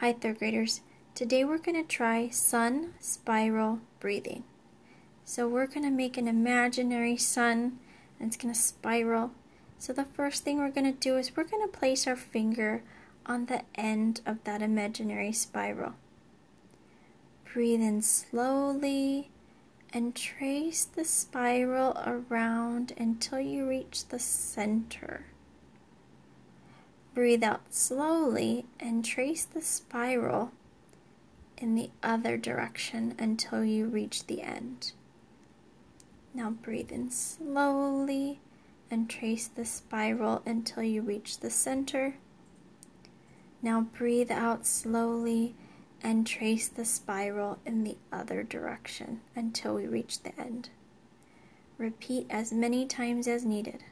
Hi, third graders. Today we're going to try sun spiral breathing. So we're going to make an imaginary sun and it's going to spiral. So the first thing we're going to do is we're going to place our finger on the end of that imaginary spiral. Breathe in slowly and trace the spiral around until you reach the center. Breathe out slowly and trace the spiral in the other direction until you reach the end. Now breathe in slowly and trace the spiral until you reach the center. Now breathe out slowly and trace the spiral in the other direction until we reach the end. Repeat as many times as needed.